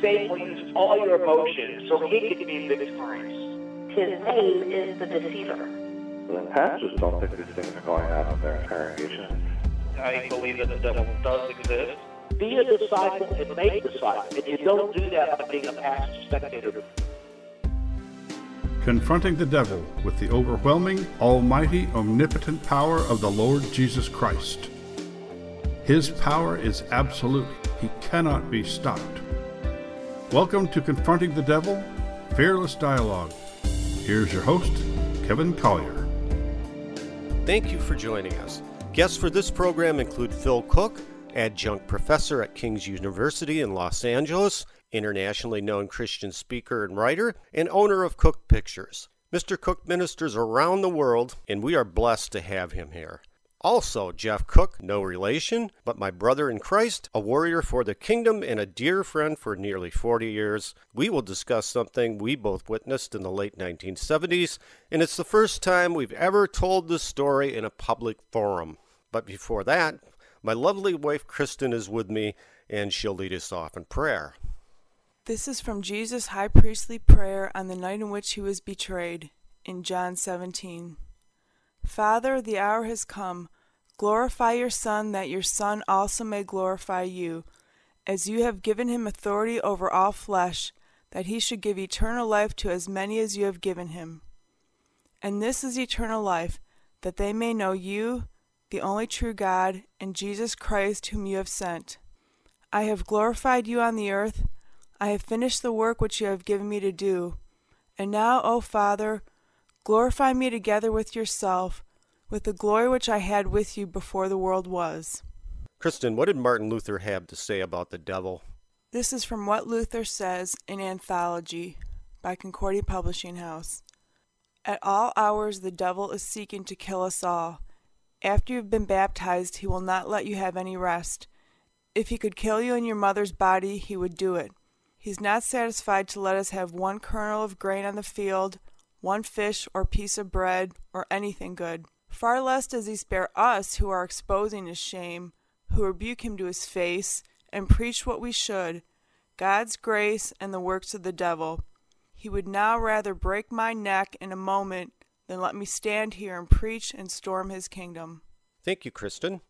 Satan will use all your emotions so he can be victorious. His name is the deceiver. The pastors don't think these things are going on in their congregation. I believe that the devil does exist. Be a disciple and make disciples. And you don't do that by being a passive spectator. Confronting the devil with the overwhelming, almighty, omnipotent power of the Lord Jesus Christ. His power is absolute. He cannot be stopped. Welcome to Confronting the Devil, Fearless Dialogue. Here's your host, Kevin Collier. Thank you for joining us. Guests for this program include Phil Cooke, adjunct professor at King's University in Los Angeles, internationally known Christian speaker and writer, and owner of Cooke Pictures. Mr. Cooke ministers around the world, and we are blessed to have him here. Also, Jeff Cooke, no relation, but my brother in Christ, a warrior for the kingdom and a dear friend for nearly 40 years. We will discuss something we both witnessed in the late 1970s, and it's the first time we've ever told this story in a public forum. But before that, my lovely wife Kristen is with me, and she'll lead us off in prayer. This is from Jesus' high priestly prayer on the night in which he was betrayed, in John 17. Father, the hour has come. Glorify your Son, that your Son also may glorify you, as you have given him authority over all flesh, that he should give eternal life to as many as you have given him. And this is eternal life, that they may know you, the only true God, and Jesus Christ, whom you have sent. I have glorified you on the earth. I have finished the work which you have given me to do. And now, O Father, glorify me together with yourself with the glory which I had with you before the world was. Kristen, what did Martin Luther have to say about the devil? This is from What Luther Says in Anthology by Concordia Publishing House. At all hours the devil is seeking to kill us all. After you have been baptized, he will not let you have any rest. If he could kill you in your mother's body, he would do it. He's not satisfied to let us have one kernel of grain on the field, one fish or piece of bread, or anything good. Far less does he spare us who are exposing his shame, who rebuke him to his face, and preach what we should God's grace and the works of the devil. He would now rather break my neck in a moment than let me stand here and preach and storm his kingdom. Thank you, Kristen.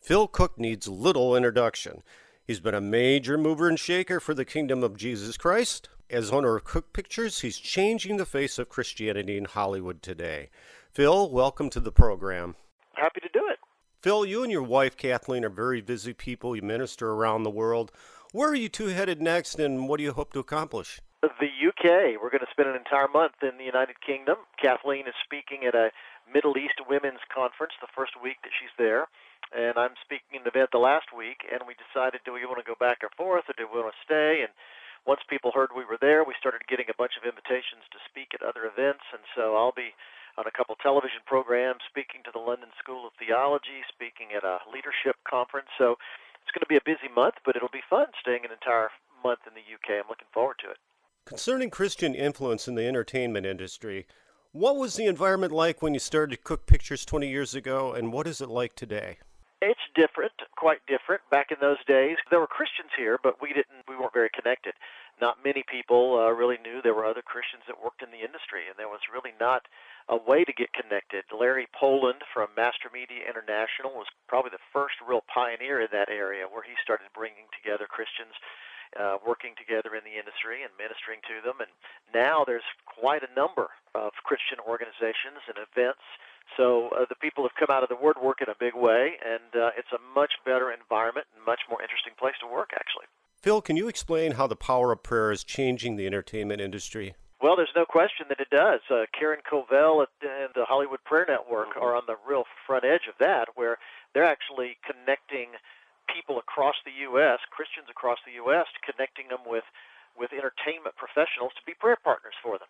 Phil Cooke needs little introduction. He's been a major mover and shaker for the kingdom of Jesus Christ. As owner of Cooke Pictures, he's changing the face of Christianity in Hollywood today. Phil, welcome to the program. Happy to do it. Phil, you and your wife Kathleen are very busy people. You minister around the world. Where are you two headed next, and what do you hope to accomplish? The UK. We're going to spend an entire month in the United Kingdom. Kathleen is speaking at a Middle East Women's Conference the first week that she's there, and I'm speaking an event the last week. And we decided, do we want to go back and forth, or do we want to stay? And once people heard we were there, we started getting a bunch of invitations to speak at other events, and so I'll be on a couple television programs, speaking to the London School of Theology, speaking at a leadership conference. So it's going to be a busy month, but it'll be fun staying an entire month in the UK. I'm looking forward to it. Concerning Christian influence in the entertainment industry, what was the environment like when you started to Cooke Pictures 20 years ago, and what is it like today? It's different, quite different. Back in those days, there were Christians here, but we didn't. We weren't very connected. Not many people uh, really knew there were other Christians that worked in the industry, and there was really not a way to get connected. Larry Poland from Master Media International was probably the first real pioneer in that area where he started bringing together Christians uh, working together in the industry and ministering to them. And now there's quite a number of Christian organizations and events. So uh, the people have come out of the woodwork in a big way, and uh, it's a much better environment and much more interesting place to work, actually. Phil, can you explain how the power of prayer is changing the entertainment industry? Well, there's no question that it does. Uh, Karen Covell and the Hollywood Prayer Network are on the real front edge of that, where they're actually connecting people across the U.S., Christians across the U.S., connecting them with with entertainment professionals to be prayer partners for them.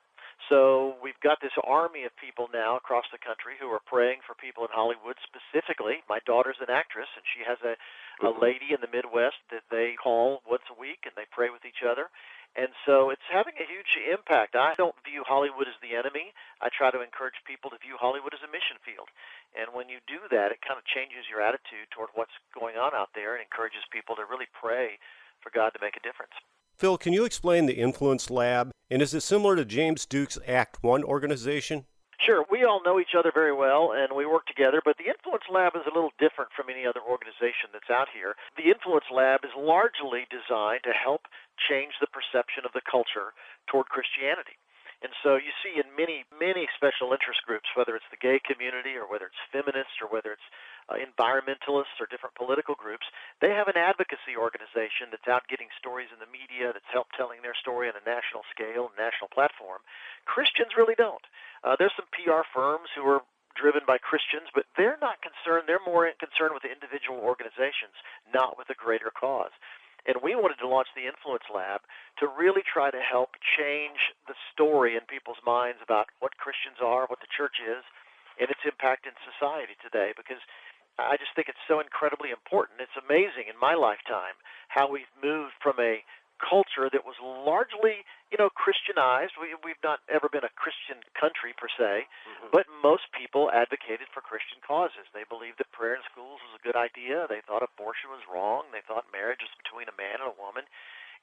So we've got this army of people now across the country who are praying for people in Hollywood specifically. My daughter's an actress, and she has a, a mm-hmm. lady in the Midwest that they call once a week, and they pray with each other. And so it's having a huge impact. I don't view Hollywood as the enemy. I try to encourage people to view Hollywood as a mission field. And when you do that, it kind of changes your attitude toward what's going on out there and encourages people to really pray for God to make a difference. Phil, can you explain the Influence Lab? And is it similar to James Duke's Act One organization? Sure. We all know each other very well and we work together, but the Influence Lab is a little different from any other organization that's out here. The Influence Lab is largely designed to help change the perception of the culture toward Christianity. And so you see in many, many special interest groups, whether it's the gay community or whether it's feminists or whether it's uh, environmentalists or different political groups, they have an advocacy organization that's out getting stories in the media, that's help telling their story on a national scale, national platform. Christians really don't. Uh, there's some PR firms who are driven by Christians, but they're not concerned. They're more concerned with the individual organizations, not with a greater cause. And we wanted to launch the Influence Lab to really try to help change the story in people's minds about what Christians are, what the church is, and its impact in society today. Because I just think it's so incredibly important. It's amazing in my lifetime how we've moved from a culture that was largely, you know, Christianized. We, we've not ever been a Christian country per se, mm-hmm. but most people advocated for Christian causes. They believed that prayer in schools was a good idea. They thought abortion was wrong. They thought marriage was between a man and a woman.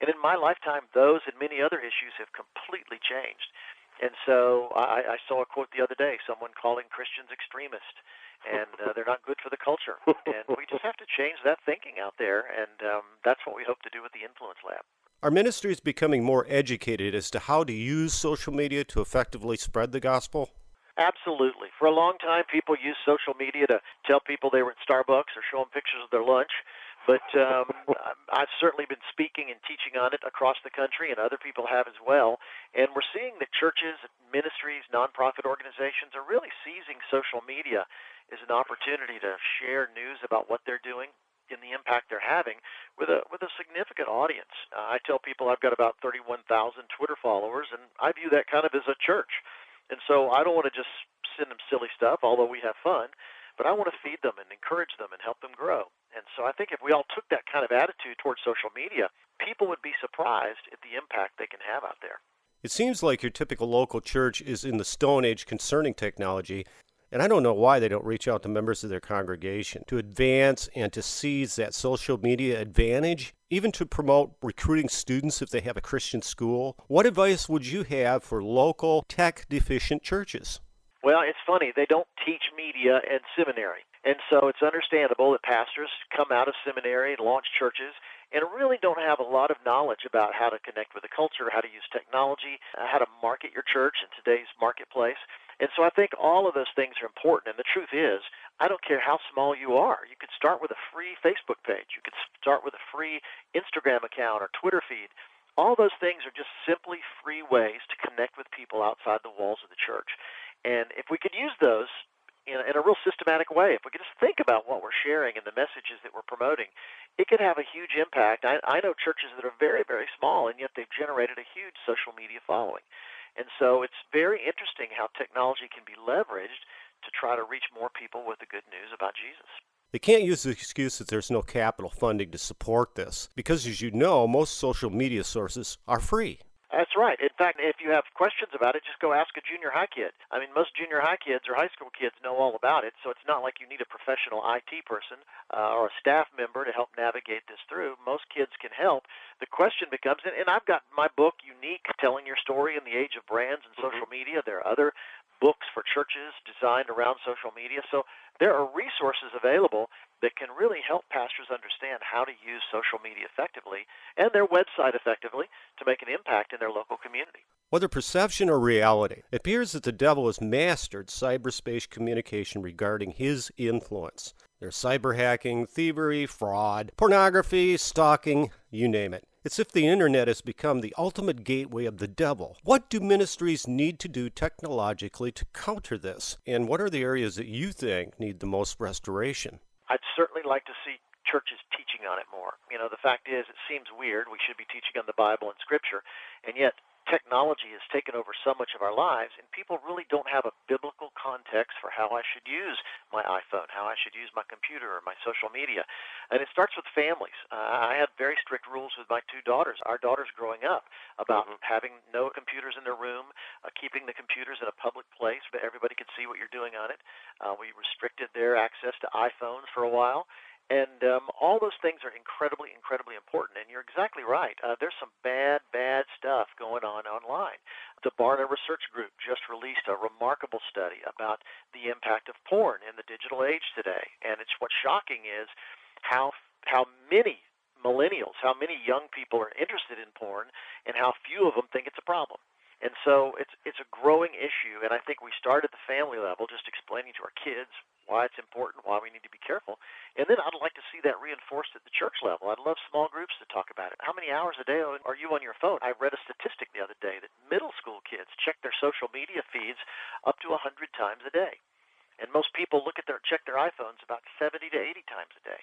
And in my lifetime, those and many other issues have completely changed. And so I, I saw a quote the other day, someone calling Christians extremist, and uh, they're not good for the culture. and we just have to change that thinking out there, and um, that's what we hope to do with the Influence Lab. Are ministries becoming more educated as to how to use social media to effectively spread the gospel? Absolutely. For a long time, people used social media to tell people they were at Starbucks or show them pictures of their lunch. But um, I've certainly been speaking and teaching on it across the country, and other people have as well. And we're seeing that churches, ministries, nonprofit organizations are really seizing social media as an opportunity to share news about what they're doing, in the impact they're having with a with a significant audience. Uh, I tell people I've got about 31,000 Twitter followers, and I view that kind of as a church. And so I don't want to just send them silly stuff, although we have fun, but I want to feed them and encourage them and help them grow. And so I think if we all took that kind of attitude towards social media, people would be surprised at the impact they can have out there. It seems like your typical local church is in the Stone Age concerning technology, and I don't know why they don't reach out to members of their congregation to advance and to seize that social media advantage, even to promote recruiting students if they have a Christian school. What advice would you have for local tech deficient churches? Well, it's funny. They don't teach media in seminary. And so it's understandable that pastors come out of seminary and launch churches and really don't have a lot of knowledge about how to connect with the culture, how to use technology, uh, how to market your church in today's marketplace. And so I think all of those things are important. And the truth is, I don't care how small you are. You could start with a free Facebook page. You could start with a free Instagram account or Twitter feed. All those things are just simply free ways to connect with people outside the walls of the church. And if we could use those in a, in a real systematic way, if we could just think about what we're sharing and the messages that we're promoting, it could have a huge impact. I, I know churches that are very, very small, and yet they've generated a huge social media following. And so it's very interesting how technology can be leveraged to try to reach more people with the good news about Jesus. They can't use the excuse that there's no capital funding to support this, because as you know, most social media sources are free. That's right. In fact, if you have questions about it, just go ask a junior high kid. I mean, most junior high kids or high school kids know all about it, so it's not like you need a professional IT person uh, or a staff member to help navigate this through. Most kids can help. The question becomes, and, and I've got my book, Unique, telling your story in the age of brands and social mm-hmm. media. There are other books for churches designed around social media. So there are resources available that can really help pastors understand how to use social media effectively and their website effectively to make an impact in their local community. Whether perception or reality, it appears that the devil has mastered cyberspace communication regarding his influence. There's cyber hacking, thievery, fraud, pornography, stalking, you name it. It's if the internet has become the ultimate gateway of the devil. What do ministries need to do technologically to counter this? And what are the areas that you think need the most restoration? I'd certainly like to see churches teaching on it more. You know, the fact is, it seems weird. We should be teaching on the Bible and Scripture, and yet technology has taken over so much of our lives, and people really don't have a biblical context for how I should use my iPhone, how I should use my computer or my social media. And it starts with families. Uh, I had very strict rules with my two daughters, our daughters growing up, about mm-hmm. having no computers in their room, uh, keeping the computers in a public place, but everybody could see what you're doing on it. Uh, we restricted their access to iPhones for a while. And um, all those things are incredibly, incredibly important. And you're exactly right. Uh, there's some bad, bad stuff going on online. The Barna Research Group just released a remarkable study about the impact of porn in the digital age today. And it's what's shocking is how how many millennials, how many young people are interested in porn, and how few of them think it's a problem. And so it's it's a growing issue, and I think we start at the family level, just explaining to our kids why it's important, why we need to be careful, and then I'd like to see that reinforced at the church level. I'd love small groups to talk about it. How many hours a day are you on your phone? I read a statistic the other day that middle school kids check their social media feeds up to 100 times a day, and most people look at their check their iPhones about 70 to 80 times a day.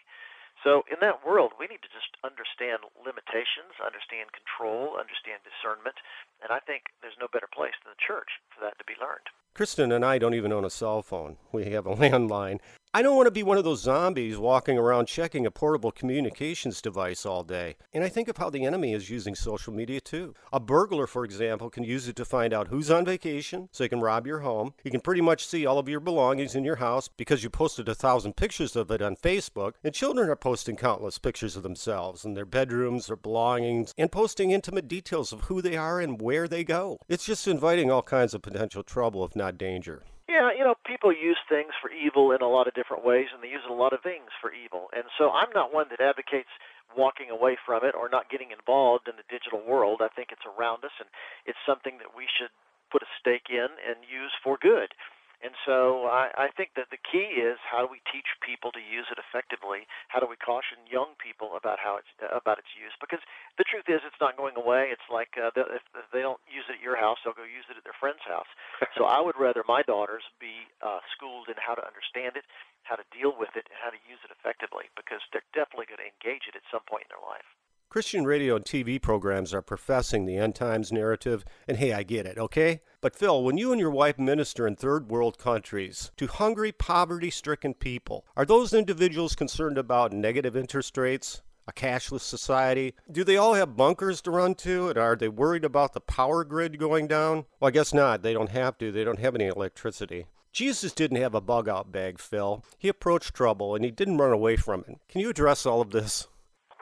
So in that world, we need to just understand limitations, understand control, understand discernment, and I think there's no better place than the church for that to be learned. Kristen and I don't even own a cell phone. We have a landline. I don't want to be one of those zombies walking around checking a portable communications device all day. And I think of how the enemy is using social media too. A burglar, for example, can use it to find out who's on vacation so he can rob your home. He can pretty much see all of your belongings in your house because you posted a thousand pictures of it on Facebook. And children are posting countless pictures of themselves and their bedrooms, their belongings, and posting intimate details of who they are and where they go. It's just inviting all kinds of potential trouble, if not danger. Yeah, you know, people use things for evil in a lot of different ways, and they use a lot of things for evil. And so I'm not one that advocates walking away from it or not getting involved in the digital world. I think it's around us, and it's something that we should put a stake in and use for good. And so I, I think that the key is how do we teach people to use it effectively? How do we caution young people about how it's about its use? Because the truth is, it's not going away. It's like uh, if, if they don't use it at your house, they'll go use it at their friend's house. so I would rather my daughters be uh, schooled in how to understand it, how to deal with it, and how to use it effectively, because they're definitely going to engage it at some point in their life. Christian radio and TV programs are professing the end times narrative, and hey, I get it, okay? But Phil, when you and your wife minister in third world countries to hungry, poverty stricken people, are those individuals concerned about negative interest rates? A cashless society? Do they all have bunkers to run to? And are they worried about the power grid going down? Well, I guess not. They don't have to. They don't have any electricity. Jesus didn't have a bug out bag, Phil. He approached trouble and he didn't run away from it. Can you address all of this?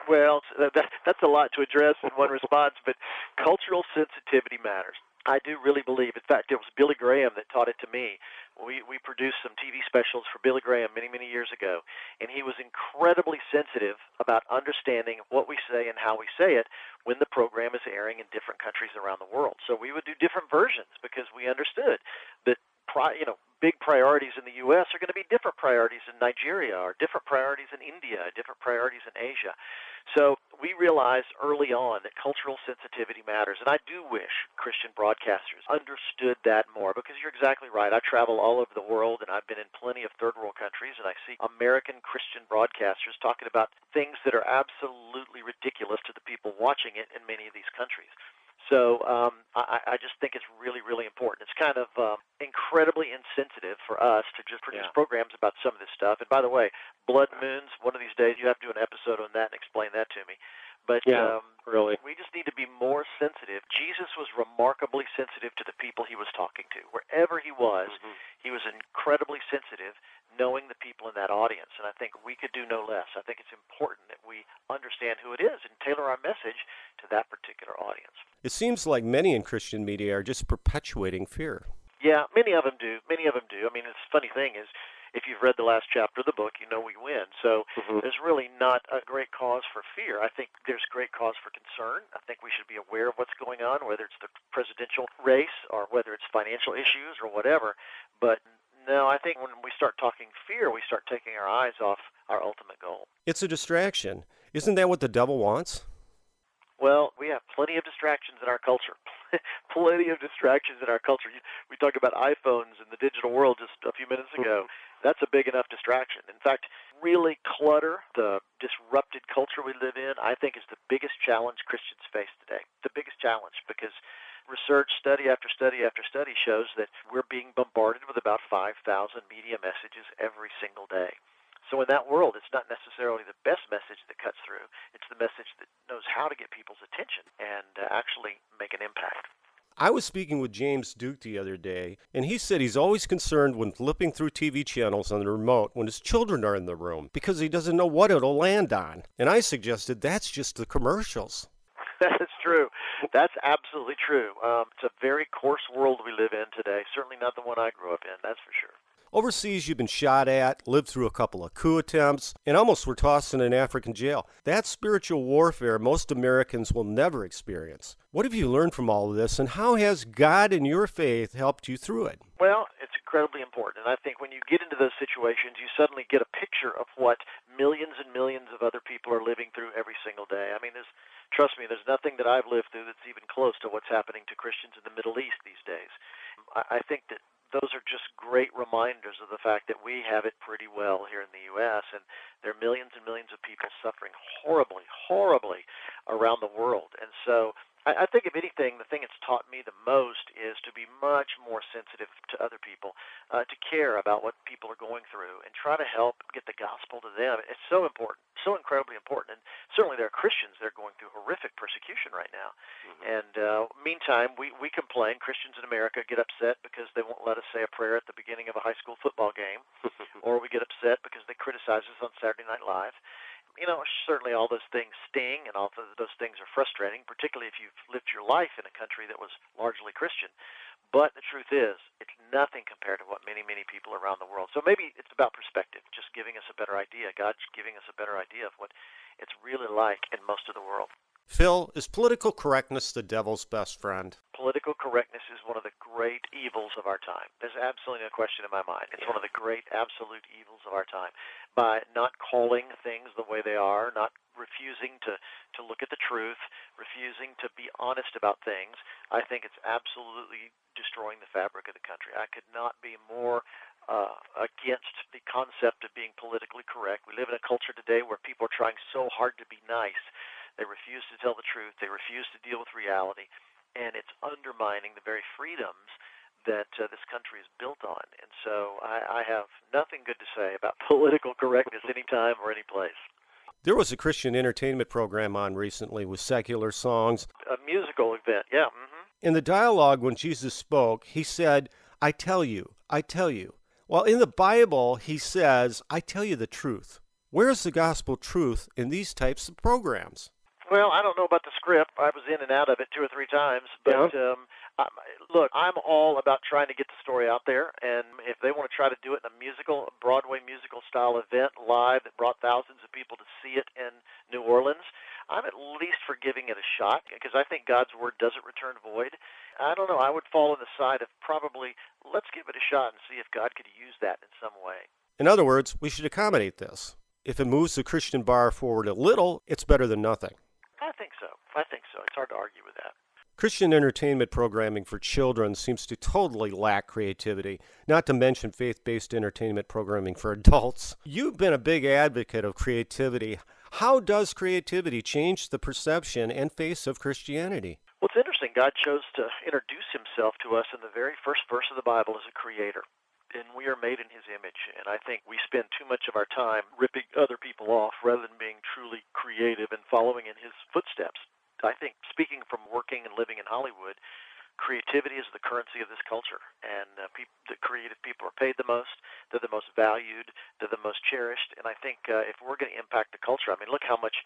Well, that, that's a lot to address in one response, but cultural sensitivity matters. I do really believe. In fact, it was Billy Graham that taught it to me. We we produced some TV specials for Billy Graham many many years ago, and he was incredibly sensitive about understanding what we say and how we say it when the program is airing in different countries around the world. So we would do different versions because we understood that you know big priorities in the U.S. are going to be different priorities in Nigeria, or different priorities in India, different priorities in Asia. So we realized early on that cultural sensitivity matters, and I do wish Christian broadcasters understood that more because you're exactly right. I travel all over the world, and I've been in plenty of third world countries, and I see American Christian broadcasters talking about things that are absolutely ridiculous to the people watching it in many of these countries. So um, I, I just think it's really, really important. It's kind of uh, incredibly insensitive for us to just produce yeah. programs about some of this stuff. And by the way, blood moons. One of these days, you have to do an episode on that and explain that to me. But yeah, um, really, we just need to be more sensitive. Jesus was remarkably sensitive to the people he was talking to. Wherever he was, mm-hmm. he was incredibly sensitive, knowing the people in that audience. And I think we could do no less. I think it's important that we understand who it is and tailor our message to that particular audience. It seems like many in Christian media are just perpetuating fear. Yeah, many of them do. Many of them do. I mean, it's funny thing is if you've read the last chapter of the book, you know we win. So mm-hmm. there's really not a great cause for fear. I think there's great cause for concern. I think we should be aware of what's going on, whether it's the presidential race or whether it's financial issues or whatever. But no, I think when we start talking fear, we start taking our eyes off our ultimate goal. It's a distraction. Isn't that what the devil wants? Well, we have plenty of distractions in our culture. plenty of distractions in our culture. We talked about iPhones and the digital world just a few minutes ago. That's a big enough distraction. In fact, really clutter, the disrupted culture we live in, I think is the biggest challenge Christians face today. The biggest challenge because research, study after study after study shows that we're being bombarded with about 5,000 media messages every single day. So in that world, it's not necessarily the best message that cuts through. It's the message that knows how to get people's attention and uh, actually make an impact. I was speaking with James Duke the other day, and he said he's always concerned when flipping through TV channels on the remote when his children are in the room because he doesn't know what it'll land on. And I suggested that's just the commercials. That is true. That's absolutely true. Um, it's a very coarse world we live in today. Certainly not the one I grew up in, that's for sure. Overseas, you've been shot at, lived through a couple of coup attempts, and almost were tossed in an African jail. That's spiritual warfare most Americans will never experience. What have you learned from all of this, and how has God and your faith helped you through it? Well, it's incredibly important. And I think when you get into those situations, you suddenly get a picture of what millions and millions of other people are living through every single day. I mean, there's, trust me, there's nothing that I've lived through that's even close to what's happening to Christians in the Middle East these days. I, I think that those are just great reminders of the fact that we have it pretty well here in the U.S. and there are millions and millions of people suffering horribly, horribly around the world. And so I, I think, if anything, the thing it's taught me the most is to be much more sensitive to other people, uh, to care about what people are going through, and try to help get the gospel to them. It's so important, so incredibly important. And certainly, there are Christians that are going through horrific persecution right now. Mm-hmm. And uh, meantime, we we complain. Christians in America get upset because they won't let us say a prayer at the beginning of a high school football game, or we get upset because they criticize us on Saturday Night Live you know, certainly all those things sting and all those things are frustrating, particularly if you've lived your life in a country that was largely Christian. But the truth is, it's nothing compared to what many, many people around the world. So maybe it's about perspective, just giving us a better idea. God's giving us a better idea of what it's really like in most of the world. Phil, is political correctness the devil's best friend? Political correctness is one of the great evils of our time. There's absolutely no question in my mind. It's one of the great absolute evils of our time. By not calling things the way they are, not refusing to, to look at the truth, refusing to be honest about things, I think it's absolutely destroying the fabric of the country. I could not be more uh, against the concept of being politically correct. We live in a culture today where people are trying so hard to be nice they refuse to tell the truth. They refuse to deal with reality. And it's undermining the very freedoms that uh, this country is built on. And so I, I have nothing good to say about political correctness anytime or any place. There was a Christian entertainment program on recently with secular songs. A musical event, yeah. Mm-hmm. In the dialogue, when Jesus spoke, he said, I tell you, I tell you. Well, in the Bible, he says, I tell you the truth. Where is the gospel truth in these types of programs? Well, I don't know about the script. I was in and out of it two or three times, but yeah. um, I, look, I'm all about trying to get the story out there, and if they want to try to do it in a musical, Broadway musical style event live that brought thousands of people to see it in New Orleans, I'm at least for giving it a shot because I think God's word doesn't return void. I don't know. I would fall on the side of probably let's give it a shot and see if God could use that in some way. In other words, we should accommodate this. If it moves the Christian bar forward a little, it's better than nothing. I think so. I think so. It's hard to argue with that. Christian entertainment programming for children seems to totally lack creativity, not to mention faith based entertainment programming for adults. You've been a big advocate of creativity. How does creativity change the perception and face of Christianity? Well, it's interesting. God chose to introduce himself to us in the very first verse of the Bible as a creator and we are made in his image. And I think we spend too much of our time ripping other people off rather than being truly creative and following in his footsteps. I think speaking from working and living in Hollywood, creativity is the currency of this culture, and uh, pe- the creative people are paid the most. They're the most valued. They're the most cherished. And I think uh, if we're going to impact the culture, I mean, look how much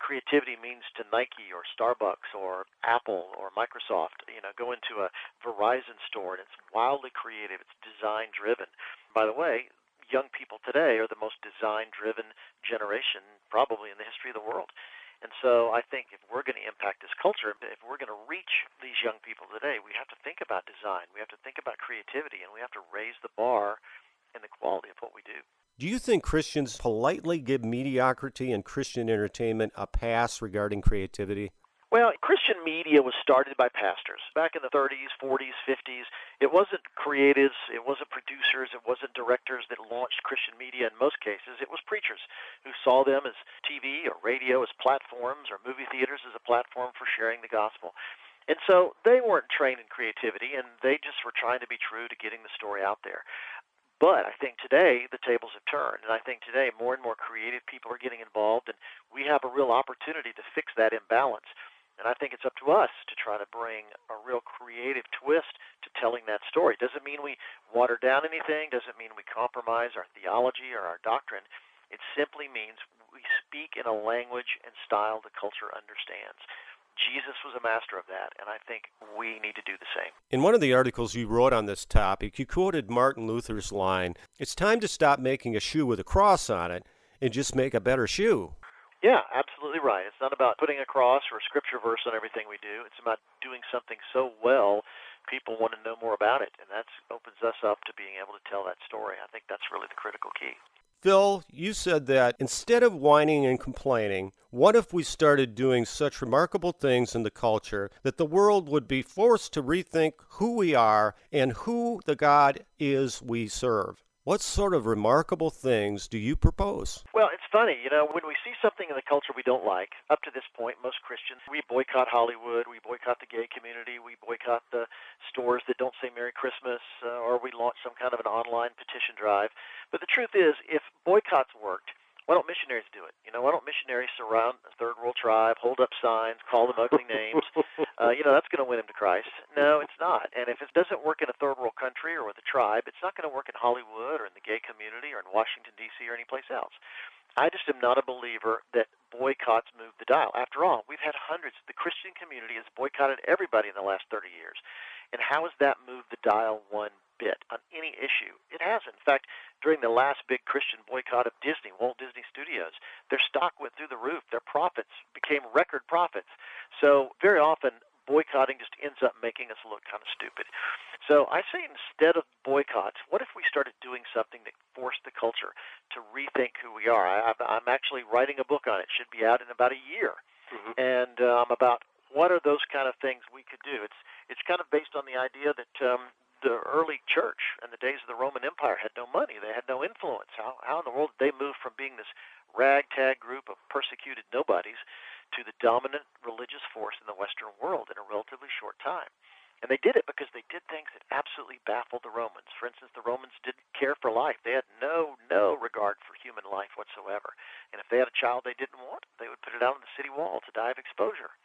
creativity means to Nike or Starbucks or Apple or Microsoft. You know, go into a Verizon store and it's wildly creative. It's design driven. By the way, young people today are the most design driven generation probably in the history of the world. And so I think if we're going to impact this culture, if we're going to reach these young people today, we have to think about design. We have to think about creativity, and we have to raise the bar in the quality of what we do. Do you think Christians politely give mediocrity and Christian entertainment a pass regarding creativity? Well, Christian media was started by pastors back in the 30s, 40s, 50s. It wasn't creatives, it wasn't producers, it wasn't directors that launched Christian media in most cases. It was preachers who saw them as TV or radio as platforms or movie theaters as a platform for sharing the gospel. And so they weren't trained in creativity, and they just were trying to be true to getting the story out there. But I think today the tables have turned, and I think today more and more creative people are getting involved, and we have a real opportunity to fix that imbalance. And I think it's up to us to try to bring a real creative twist to telling that story. Doesn't mean we water down anything, doesn't mean we compromise our theology or our doctrine. It simply means we speak in a language and style the culture understands. Jesus was a master of that, and I think we need to do the same. In one of the articles you wrote on this topic, you quoted Martin Luther's line It's time to stop making a shoe with a cross on it and just make a better shoe. Yeah, absolutely right. It's not about putting a cross or a scripture verse on everything we do. It's about doing something so well people want to know more about it, and that opens us up to being able to tell that story. I think that's really the critical key. Phil, you said that instead of whining and complaining, what if we started doing such remarkable things in the culture that the world would be forced to rethink who we are and who the God is we serve? What sort of remarkable things do you propose? Well, it's funny, you know, when we see something in the culture we don't like, up to this point, most Christians, we boycott Hollywood, we boycott the gay community, we boycott the stores that don't say Merry Christmas, uh, or we launch some kind of an online petition drive. But the truth is, if boycotts worked, why don't missionaries do it? You know, why don't missionaries surround a third world tribe, hold up signs, call them ugly names? Uh, you know, that's going to win them to Christ. No, it's not. And if it doesn't work in a third world country or with a tribe, it's not going to work in Hollywood or in the gay community or in Washington D.C. or anyplace else. I just am not a believer that boycotts move the dial. After all, we've had hundreds. The Christian community has boycotted everybody in the last 30 years. And how has that moved the dial one bit on any issue? It hasn't. In fact, during the last big Christian boycott of Disney, Walt Disney Studios, their stock went through the roof. Their profits became record profits. So very often, boycotting just ends up making us look kind of stupid. So I say instead of boycotts, what if we started doing something that forced the culture to rethink who we are? I, I'm actually writing a book on it. it should be out in about a year, mm-hmm. and um, about what are those kind of things we could do. It's it's kind of based on the idea that um, the early church in the days of the Roman Empire had no money, they had no influence. How, how in the world did they move from being this ragtag group of persecuted nobodies to the dominant religious force in the Western world in a relatively short time? And they did it because they did things that absolutely baffled the Romans. For instance, the Romans didn't care for life. They had no, no regard for human life whatsoever. And if they had a child they didn't want, they would put it out on the city wall to die of exposure.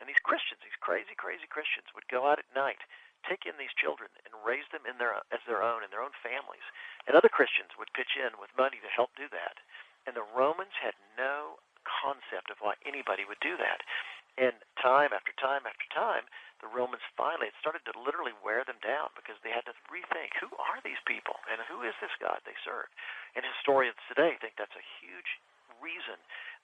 And these Christians, these crazy, crazy Christians, would go out at night take in these children and raise them in their as their own in their own families. And other Christians would pitch in with money to help do that. And the Romans had no concept of why anybody would do that. And time after time after time, the Romans finally it started to literally wear them down because they had to rethink who are these people and who is this God they serve. And historians today think that's a huge reason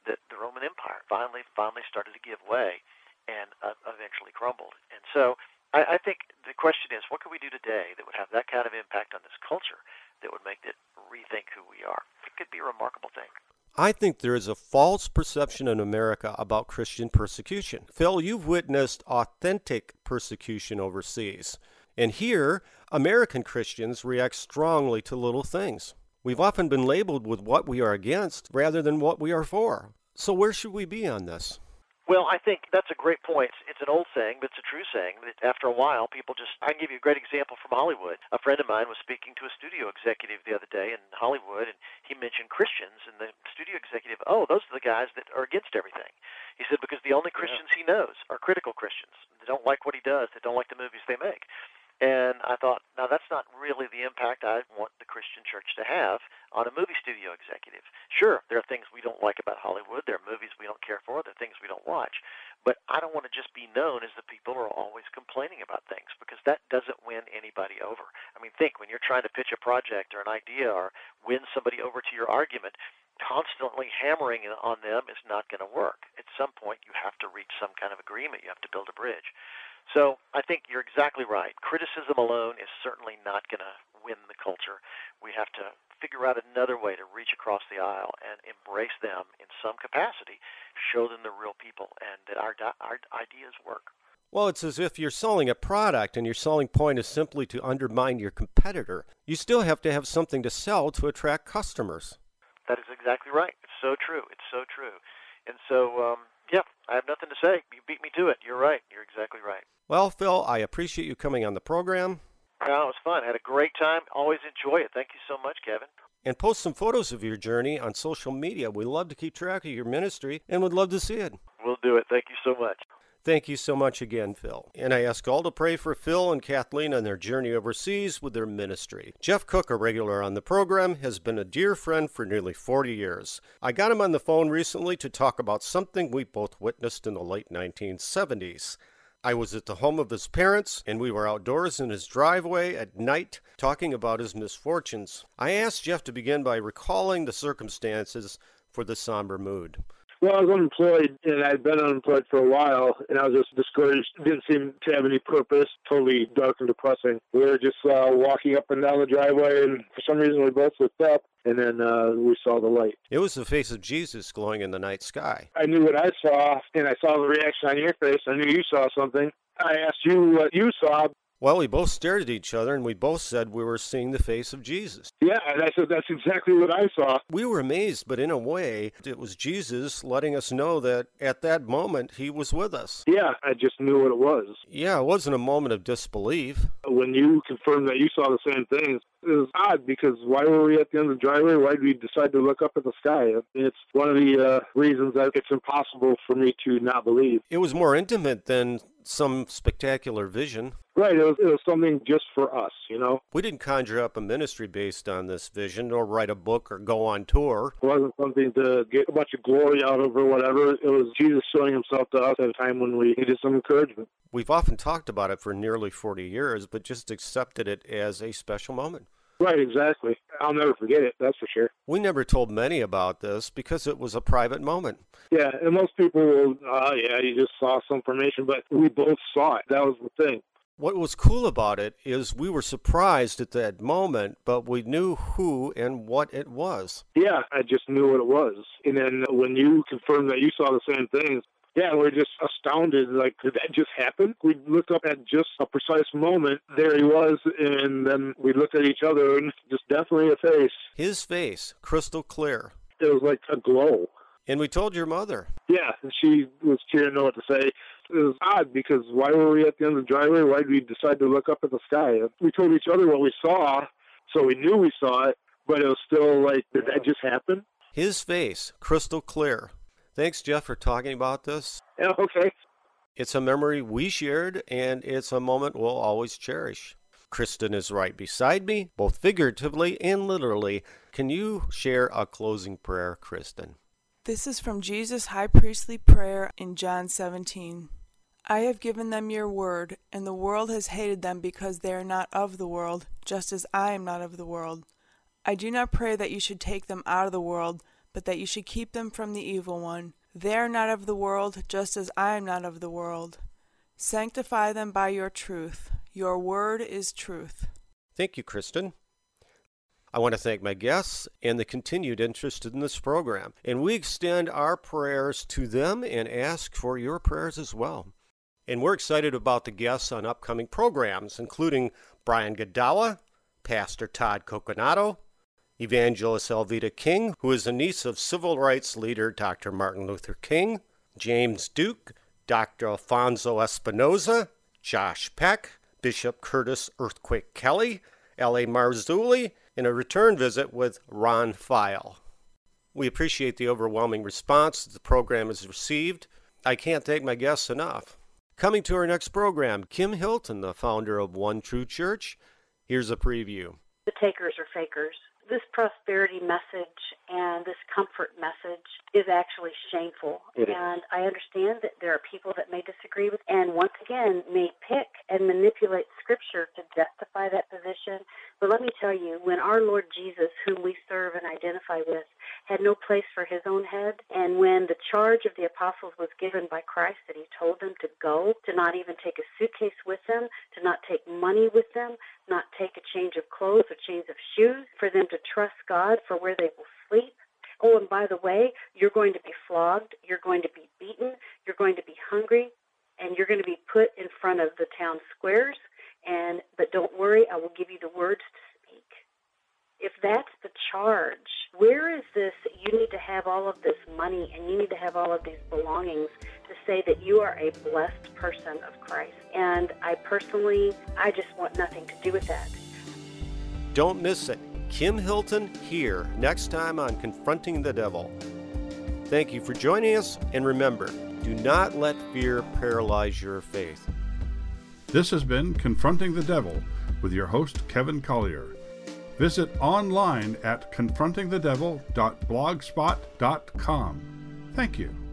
that the Roman Empire finally finally started to give way and uh, eventually crumbled. And so I, I think the question is, what can we do today that would have that kind of impact on this culture that would make it rethink who we are? It could be a remarkable thing. I think there is a false perception in America about Christian persecution. Phil, you've witnessed authentic persecution overseas. And here, American Christians react strongly to little things. We've often been labeled with what we are against rather than what we are for. So, where should we be on this? Well, I think that's a great point. It's an old saying, but it's a true saying that after a while, people just. I can give you a great example from Hollywood. A friend of mine was speaking to a studio executive the other day in Hollywood, and he mentioned Christians, and the studio executive, oh, those are the guys that are against everything. He said, because the only Christians yeah. he knows are critical Christians. They don't like what he does, they don't like the movies they make. And I thought, now that's not really the impact I want the Christian church to have on a movie studio executive. Sure, there are things we don't like about Hollywood. There are movies we don't care for. There are things we don't watch. But I don't want to just be known as the people who are always complaining about things because that doesn't win anybody over. I mean, think when you're trying to pitch a project or an idea or win somebody over to your argument, constantly hammering on them is not going to work. At some point, you have to reach some kind of agreement. You have to build a bridge. So I think you're exactly right. Criticism alone is certainly not going to win the culture. We have to figure out another way to reach across the aisle and embrace them in some capacity, show them they're real people, and that our, our ideas work. Well, it's as if you're selling a product and your selling point is simply to undermine your competitor. You still have to have something to sell to attract customers. That is exactly right. It's so true. It's so true. And so, um, yeah, I have nothing to say. You beat me to it. You're right. You're exactly right. Well, Phil, I appreciate you coming on the program. Yeah, it was fun. I had a great time. Always enjoy it. Thank you so much, Kevin. And post some photos of your journey on social media. We love to keep track of your ministry and would love to see it. We'll do it. Thank you so much. Thank you so much again, Phil. And I ask all to pray for Phil and Kathleen on their journey overseas with their ministry. Jeff Cooke, a regular on the program, has been a dear friend for nearly 40 years. I got him on the phone recently to talk about something we both witnessed in the late 1970s. I was at the home of his parents, and we were outdoors in his driveway at night talking about his misfortunes. I asked Jeff to begin by recalling the circumstances for the somber mood. Well, I was unemployed, and I'd been unemployed for a while, and I was just discouraged. Didn't seem to have any purpose. Totally dark and depressing. We were just uh, walking up and down the driveway, and for some reason, we both looked up, and then uh, we saw the light. It was the face of Jesus glowing in the night sky. I knew what I saw, and I saw the reaction on your face. I knew you saw something. I asked you what you saw, well, we both stared at each other and we both said we were seeing the face of Jesus. Yeah, and I said that's exactly what I saw. We were amazed, but in a way, it was Jesus letting us know that at that moment he was with us. Yeah, I just knew what it was. Yeah, it wasn't a moment of disbelief. When you confirmed that you saw the same things, it was odd because why were we at the end of the driveway? Why did we decide to look up at the sky? It's one of the uh, reasons that it's impossible for me to not believe. It was more intimate than some spectacular vision. Right. It was, it was something just for us, you know? We didn't conjure up a ministry based on this vision or write a book or go on tour. It wasn't something to get a bunch of glory out of or whatever. It was Jesus showing himself to us at a time when we needed some encouragement. We've often talked about it for nearly 40 years, but just accepted it as a special moment. Right, exactly. I'll never forget it, that's for sure. We never told many about this because it was a private moment. Yeah, and most people will, uh, yeah, you just saw some information, but we both saw it. That was the thing. What was cool about it is we were surprised at that moment, but we knew who and what it was. Yeah, I just knew what it was. And then when you confirmed that you saw the same things, yeah, we're just astounded. Like, did that just happen? We looked up at just a precise moment. There he was, and then we looked at each other, and just definitely a face. His face, crystal clear. It was like a glow. And we told your mother. Yeah, and she was to know what to say. It was odd because why were we at the end of the driveway? Why did we decide to look up at the sky? We told each other what we saw, so we knew we saw it, but it was still like, did that just happen? His face, crystal clear. Thanks, Jeff, for talking about this. Yeah, okay. It's a memory we shared, and it's a moment we'll always cherish. Kristen is right beside me, both figuratively and literally. Can you share a closing prayer, Kristen? This is from Jesus' high priestly prayer in John 17. I have given them your word, and the world has hated them because they are not of the world, just as I am not of the world. I do not pray that you should take them out of the world but that you should keep them from the evil one. They are not of the world, just as I am not of the world. Sanctify them by your truth. Your word is truth. Thank you, Kristen. I want to thank my guests and the continued interest in this program. And we extend our prayers to them and ask for your prayers as well. And we're excited about the guests on upcoming programs, including Brian Godawa, Pastor Todd Coconato, Evangelist Alveda King, who is a niece of civil rights leader Dr. Martin Luther King, James Duke, Dr. Alfonso Espinoza, Josh Peck, Bishop Curtis Earthquake Kelly, L.A. Marzulli, and a return visit with Ron File. We appreciate the overwhelming response the program has received. I can't thank my guests enough. Coming to our next program, Kim Hilton, the founder of One True Church. Here's a preview. The takers are fakers this prosperity message and this comfort message is actually shameful. And I understand that there are people that may disagree with and once again may pick and manipulate scripture to justify that position. But let me tell you, when our Lord Jesus, whom we serve and identify with, had no place for his own head, and when the charge of the apostles was given by Christ that he told them to go, to not even take a suitcase with them, to not take money with them, not take a change of clothes or change of shoes, for them to trust God for where they will sleep. Oh, and by the way, you're going to be flogged, you're going to be beaten, you're going to be hungry, and you're going to be put in front of the town squares. And but don't worry, I will give you the words to speak. If that's the charge, where is this? You need to have all of this money and you need to have all of these belongings to say that you are a blessed person of Christ. And I personally, I just want nothing to do with that. Don't miss it. Kim Hilton here next time on Confronting the Devil. Thank you for joining us, and remember do not let fear paralyze your faith. This has been Confronting the Devil with your host, Kevin Collier. Visit online at confrontingthedevil.blogspot.com. Thank you.